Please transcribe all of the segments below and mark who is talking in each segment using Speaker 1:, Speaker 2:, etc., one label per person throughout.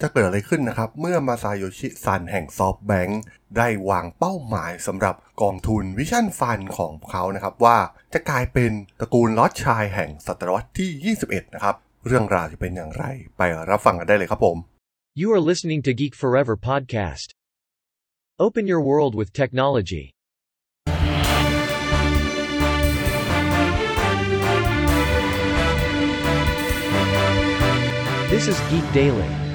Speaker 1: จะเกิดอะไรขึ้นนะครับ เมื่อมาซาโยชิซันแห่ง SoftBank ได้วางเป้าหมายสำหรับกองทุน Vision Fund ของเขานะครับ ว่าจะกลายเป็นตระกูล Rothschild แห่งศตวรรษที่ 21 นะครับ เรื่องราวจะเป็นอย่างไรไปรับฟังกันได้เลยครับผม
Speaker 2: You are listening to Geek Forever podcast. Open your world with technology. This is Geek Daily.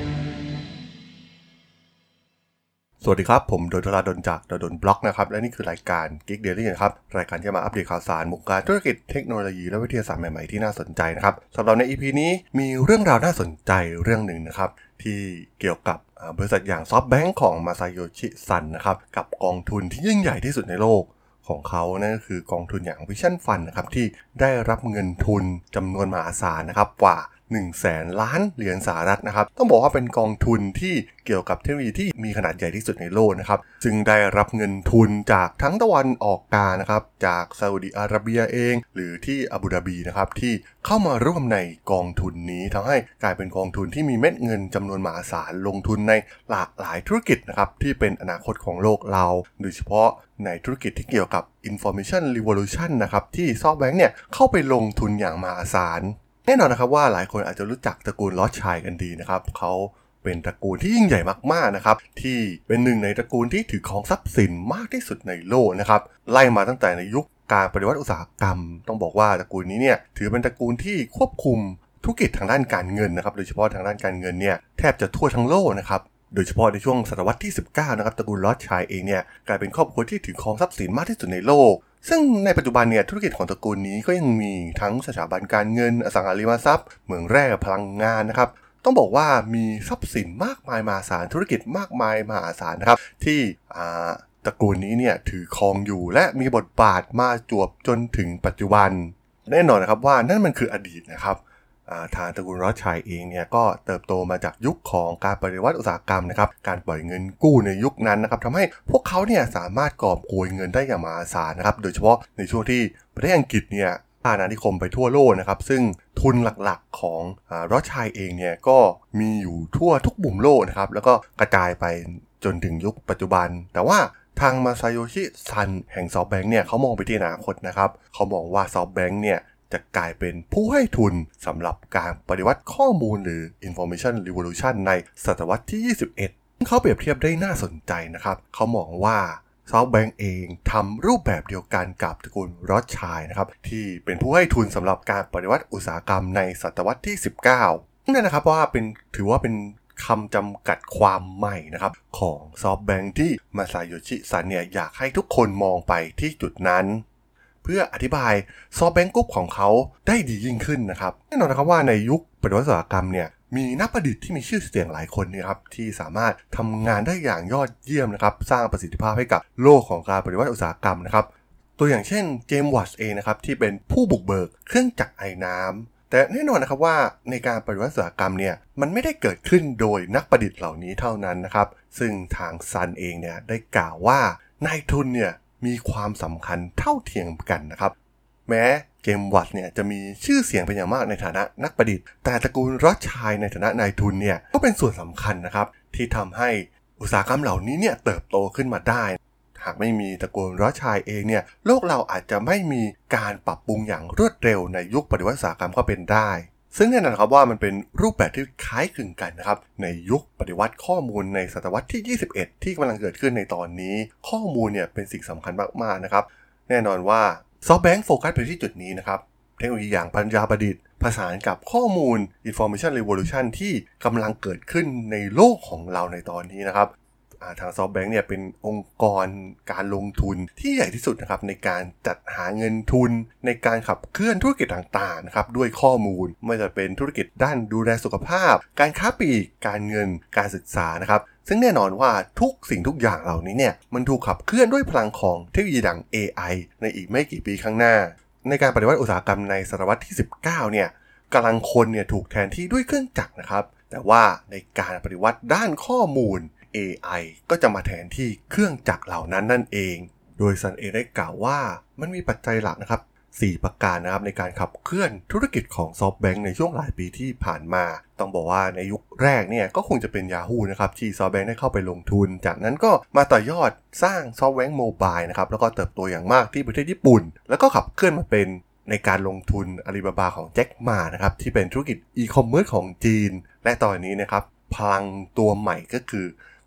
Speaker 1: สวัสดีครับ ผมโดนทราดนจากดนบล็อกนะครับ และนี่คือรายการ Geek Daily นะครับ รายการที่มาอัปเดตข่าวสารมุกการธุรกิจเทคโนโลยีและวิทยาศาสตร์ใหม่ๆ ที่น่าสนใจนะครับสำหรับใน EP นี้มีเรื่องราวน่าสนใจเรื่องหนึ่งนะครับ ที่เกี่ยวกับบริษัทอย่างซอฟแบงก์ของมาซาโยชิซันนะครับ กับกองทุนที่ยิ่งใหญ่ที่สุดในโลกของเขานั่นก็คือกองทุนอย่าง Vision Fund นะครับที่ได้รับเงินทุนจำนวนมหาศาลนะครับกว่า 1 0 0 0 0แสนล้านเหรียญสหรัฐนะครับ ต้องบอกว่าเป็นกองทุนที่เกี่ยวกับเทคโนโลยีที่มีขนาดใหญ่ที่สุดในโลกนะครับซึ่งได้รับเงินทุนจากทั้งตะวันออกกลางนะครับ จากซาอุดิอาระเบียเอง หรือที่อาบูดาบีนะครับที่เข้ามาร่วมในกองทุนนี้ทำให้กลายเป็นกองทุนที่มีเม็ดเงินจำนวนมหาศาลลงทุนในหลากหลายธุรกิจนะครับที่เป็นอนาคตของโลกเรา โดยเฉพาะในธุรกิจที่เกี่ยวกับ Information Revolution นะครับที่ซอฟแบงค์เนี่ยเข้าไปลงทุนอย่างมหาศาล แน่นอนนะครับว่าหลายคนอาจจะรู้จักตระกูลลอดชายกันดีนะครับเขาเป็นตระกูลที่ยิ่งใหญ่มากๆนะครับที่เป็นหนึ่งในตระกูลที่ถือของทรัพย์สินมากที่สุดในโลกนะครับไล่มาตั้งแต่ในยุคการปฏิวัติอุตสาหกรรม ต้องบอกว่าตระกูลนี้เนี่ยถือเป็นตระกูลที่ควบคุมธุรกิจทางด้านการเงินนะครับโดยเฉพาะทางด้านการเงินเนี่ยแทบจะทั่วทั้งโลกนะครับโดยเฉพาะในช่วงศตวรรษที่ 19 นะครับตระกูลลอดชายเองเนี่ยกลายเป็นครอบครัวที่ถือครองทรัพย์สินมากที่สุดในโลก ซึ่งในปัจจุบันเนี่ยธุรกิจของตระกูลนี้ก็ยังมีทั้งสถาบันการเงินอสังหาริมทรัพย์ เหมืองแร่พลังงานนะครับ ต้องบอกว่ามีทรัพย์สินมากมายมหาศาลธุรกิจมากมายมหาศาลนะครับ ที่ตระกูลนี้เนี่ยถือครองอยู่และมีบทบาทมาจวบจนถึงปัจจุบัน แน่นอนนะครับว่านั่นมันคืออดีตนะครับ ทางตระกูลรอดชัยเองเนี่ยก็เติบโตมาจากยุคของการปฏิวัติอุตสาหกรรมนะครับ การปล่อยเงินกู้ในยุคนั้นนะครับทำให้พวกเขาเนี่ยสามารถกอบโกยเงินได้อย่างมหาศาลนะครับ โดยเฉพาะในช่วงที่ประเทศอังกฤษเนี่ยอาณานิคมไปทั่วโลกนะครับ ซึ่งทุนหลักๆของอรอดชัยเองเนี่ยก็มีอยู่ทั่วทุกมุมโลกนะครับ แล้วก็กระจายไปจนถึงยุคปัจจุบัน แต่ว่าทางมาซาโยชิซันแห่งซอฟแบงค์เนี่ยเขามองไปที่อนาคตนะครับ เขามองว่าซอฟแบงค์เนี่ย จะกลายเป็นผู้ให้ทุนสำหรับการปฏิวัติข้อมูลหรือ Information Revolution ในศตวรรษที่ 21 เขาเปรียบเทียบได้น่าสนใจนะครับ เขามองว่าซอฟแบงค์เองทำรูปแบบเดียวกันกับตระกูลรอดชัยนะครับ ที่เป็นผู้ให้ทุนสำหรับการปฏิวัติอุตสาหกรรมในศตวรรษที่ 19นั่นนะครับว่าเป็นถือว่าเป็นคำจำกัดความใหม่นะครับ ของซอฟแบงค์ที่มาซาโยชิซันเนี่ยอยากให้ทุกคนมองไปที่จุดนั้น เพื่ออธิบาย SoftBank Group ของเขาได้ดียิ่งขึ้นนะครับแน่นอนนะครับว่าในยุคปฏิวัติอุตสาหกรรมเนี่ยมีนักประดิษฐ์ที่มีชื่อเสียงหลายคนนะครับที่สามารถทำงานได้อย่างยอดเยี่ยมนะครับสร้างประสิทธิภาพให้กับโลกของการปฏิวัติอุตสาหกรรมนะครับตัวอย่างเช่นเจมส์วัตส์เองนะครับที่เป็นผู้บุกเบิกเครื่องจักรไอ้น้ำแต่แน่นอนนะครับว่าในการปฏิวัติอุตสาหกรรมเนี่ยมันไม่ได้เกิดขึ้นโดยนักประดิษฐ์เหล่านี้เท่านั้นนะครับซึ่งทางซันเองเนี่ยได้กล่าวว่านายทุนเนี่ย มีความสำคัญเท่าเทียมกันนะครับ แม้เกมวัตเนี่ยจะมีชื่อเสียงเป็นอย่างมากในฐานะนักประดิษฐ์ แต่ตระกูลรอดชายในฐานะนายทุนเนี่ยก็เป็นส่วนสำคัญนะครับ ที่ทำให้อุตสาหกรรมเหล่านี้เนี่ยเติบโตขึ้นมาได้ หากไม่มีตระกูลรอดชายเองเนี่ยโลกเราอาจจะไม่มีการปรับปรุงอย่างรวดเร็วในยุคปฏิวัติอุตสาหกรรมก็เป็นได้ ซึ่งแน่นอนครับว่ามันเป็นรูปแบบที่คล้ายคลึงกันนะครับในยุคปฏิวัติข้อมูลในศตวรรษที่ 21 ที่กำลังเกิดขึ้นในตอนนี้ ข้อมูลเนี่ยเป็นสิ่งสำคัญมากๆนะครับแน่นอนว่าซอฟแบงค์โฟกัสไปที่จุดนี้นะครับเทคโนโลยีอย่างปัญญาประดิษฐ์ผสานกับข้อมูล Information Revolution ที่กำลังเกิดขึ้นในโลกของเราในตอนนี้นะครับ ทางซอฟแบงค์เนี่ยเป็นองค์กรการลงทุนที่ใหญ่ที่สุดนะครับในการจัดหาเงินทุน ในการขับเคลื่อนธุรกิจต่างๆนะครับด้วยข้อมูลไม่ว่าจะเป็นธุรกิจด้านดูแลสุขภาพ การค้าปลีกการเงินการศึกษานะครับซึ่งแน่นอนว่าทุกสิ่งทุกอย่างเหล่านี้เนี่ยมันถูกขับเคลื่อนด้วยพลังของเทคโนโลยีดัง AI ในอีกไม่กี่ปีข้างหน้า ในการปฏิวัติอุตสาหกรรมในศตวรรษที่ 19 เนี่ยกำลังคนเนี่ยถูกแทนที่ด้วยเครื่องจักรนะครับ แต่ว่าในการปฏิวัติด้านข้อมูล AI ก็จะมาแทนที่เครื่องจักรเหล่านั้นนั่นเอง โดยซันเองได้กล่าวว่ามันมีปัจจัยหลักนะครับ 4 ประการนะครับในการขับเคลื่อนธุรกิจของ SoftBank ในช่วงหลายปีที่ผ่านมา ต้องบอกว่าในยุคแรกเนี่ยก็คงจะเป็น Yahoo นะครับที่ SoftBank ได้เข้าไปลงทุน จากนั้นก็มาต่อยอดสร้าง SoftBank Mobile นะครับแล้วก็เติบโตอย่างมากที่ประเทศญี่ปุ่น แล้วก็ขับเคลื่อนมาเป็นในการลงทุนอาลีบาบาของแจ็คหม่านะครับที่เป็นธุรกิจอีคอมเมิร์ซของจีน และตอนนี้นะครับพลังตัวใหม่ก็คือ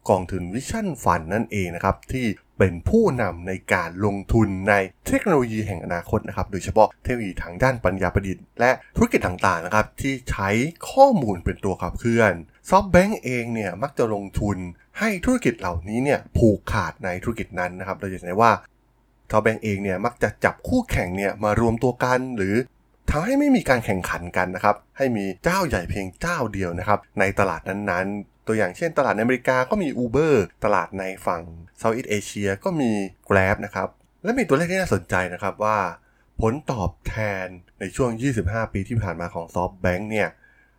Speaker 1: กองทุน Vision Fund นั่นเองนะครับที่เป็นผู้นำในการลงทุนในเทคโนโลยีแห่งอนาคตนะครับ โดยเฉพาะเทคโนโลยีทางด้านปัญญาประดิษฐ์และธุรกิจต่างๆนะครับ ที่ใช้ข้อมูลเป็นตัวขับเคลื่อน SoftBank เองเนี่ยมักจะลงทุนให้ธุรกิจเหล่านี้เนี่ยผูกขาดในธุรกิจนั้นนะครับ เราจะเห็นได้ว่า SoftBank เองเนี่ยมักจะจับคู่แข่งเนี่ยมารวมตัวกัน หรือ ทำให้ไม่มีการแข่งขันกันนะครับ ให้มีเจ้าใหญ่เพียงเจ้าเดียวนะครับ ในตลาดนั้นๆ ตัวอย่างเช่นตลาดในอเมริกาก็มี Uber ตลาดในฝั่ง Southeast Asia ก็มี Grab นะครับ และมีตัวเลขที่น่าสนใจนะครับว่า ผลตอบแทนในช่วง 25 ปีที่ผ่านมาของ SoftBank เนี่ย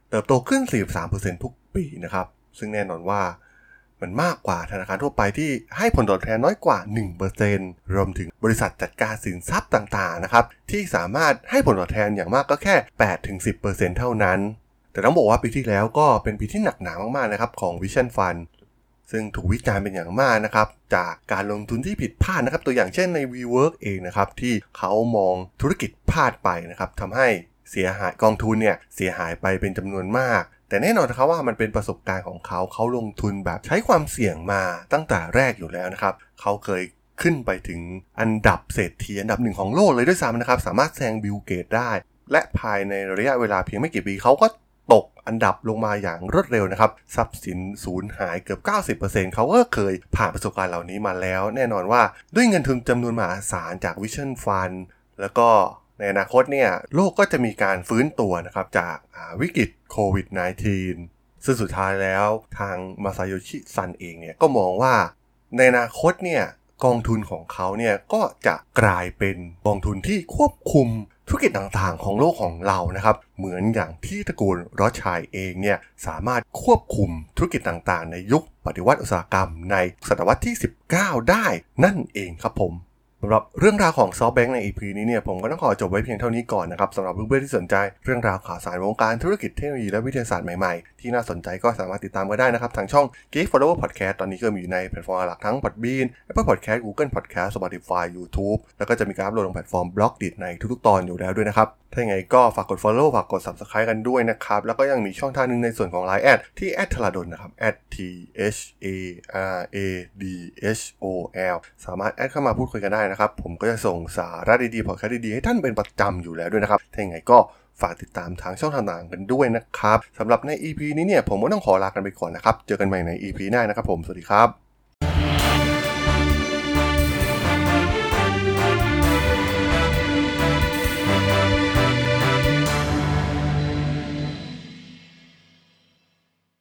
Speaker 1: เติบโตขึ้น 43%ทุกปีนะครับ ซึ่งแน่นอนว่า มันมากกว่าธนาคารทั่วไปที่ให้ผลตอบแทนน้อยกว่า 1%รวมถึงบริษัทจัดการสินทรัพย์ต่างๆนะครับที่สามารถให้ผลตอบแทนอย่างมากก็แค่ 8-10%เท่านั้น แต่ต้องบอกว่าปีที่แล้วก็เป็นปีที่หนักหนามากๆนะครับของ Vision Fund ซึ่งถูกวิจารณ์เป็นอย่างมากนะครับจากการลงทุนที่ผิดพลาดนะครับตัวอย่างเช่นใน WeWork เองนะครับที่เขามองธุรกิจพลาดไปนะครับทำให้เสียหายกองทุนเนี่ยเสียหายไปเป็นจำนวนมาก แต่แน่นอนนะครับว่ามันเป็นประสบการณ์ของเขาเขาลงทุนแบบใช้ความเสี่ยงมาตั้งแต่แรกอยู่แล้วนะครับ เขาเคยขึ้นไปถึงอันดับเศรษฐีอันดับหนึ่งของโลกเลยด้วยซ้ำนะครับ สามารถแซงบิลเกตได้ และภายในระยะเวลาเพียงไม่กี่ปีเขาก็ตกอันดับลงมาอย่างรวดเร็วนะครับ ทรัพย์สินสูญหายเกือบ 90%เขาก็เคยผ่านประสบการณ์เหล่านี้มาแล้ว แน่นอนว่าด้วยเงินทุนจำนวนมหาศาลจาก Vision Fund แล้วก็ ในอนาคตเนี่ยโลกก็จะมีการฟื้นตัวนะครับจากวิกฤตโควิด -19 ซึ่งสุดท้ายแล้วทางมาซาโยชิซันเองเนี่ยก็มองว่าในอนาคตเนี่ยกองทุนของเขาเนี่ยก็จะกลายเป็นกองทุนที่ควบคุมธุรกิจต่างๆ ของโลกของเรานะครับ เหมือนอย่างที่ตระกูลรอชัยเองเนี่ยสามารถควบคุมธุรกิจต่างๆ ในยุคปฏิวัติอุตสาหกรรมในศตวรรษที่ 19 ได้นั่นเองครับผม สำหรับเรื่องราวของ Softbank ใน EP นี้เนี่ยผมก็ต้องขอจบไว้เพียงเท่านี้ก่อนนะครับสำหรับเพื่อนๆที่สนใจเรื่องราวข่าวสารวงการธุรกิจเทคโนโลยีและวิทยาศาสตร์ใหม่ๆ ที่น่าสนใจก็สามารถติดตามก็ได้นะครับ ทางช่อง Geek Forever Podcast ตอนนี้ก็มีอยู่ในแพลตฟอร์มหลักทั้ง Podbean Apple Podcast Google Podcast Spotify YouTube แล้วก็จะมีการอัปโหลดลงแพลตฟอร์ม Blockdit ในทุกๆตอนอยู่แล้วด้วยนะครับ ถ้าอย่างไรก็ฝากกด Follow ฝากกด Subscribe กันด้วยนะครับ แล้วก็ยังมีช่องทางนึงในส่วนของ Line แอดที่แอดทลาดนนะครับ t h a r a d h o l สามารถแอดเข้ามาพูดคุยกันได้นะครับ ผมก็จะส่งสาระดีๆพอดแคสต์ดีๆ ให้ท่านเป็นประจำอยู่แล้วด้วยนะครับ ถ้าอย่างไรก็ฝากติดตามทางช่องทางต่างกันด้วยนะครับสำหรับใน EP นี้เนี่ยผมก็ต้องขอลากันไปก่อนนะครับ เจอกันใหม่ใน EP หน้านะครับผม สวัสดีครับ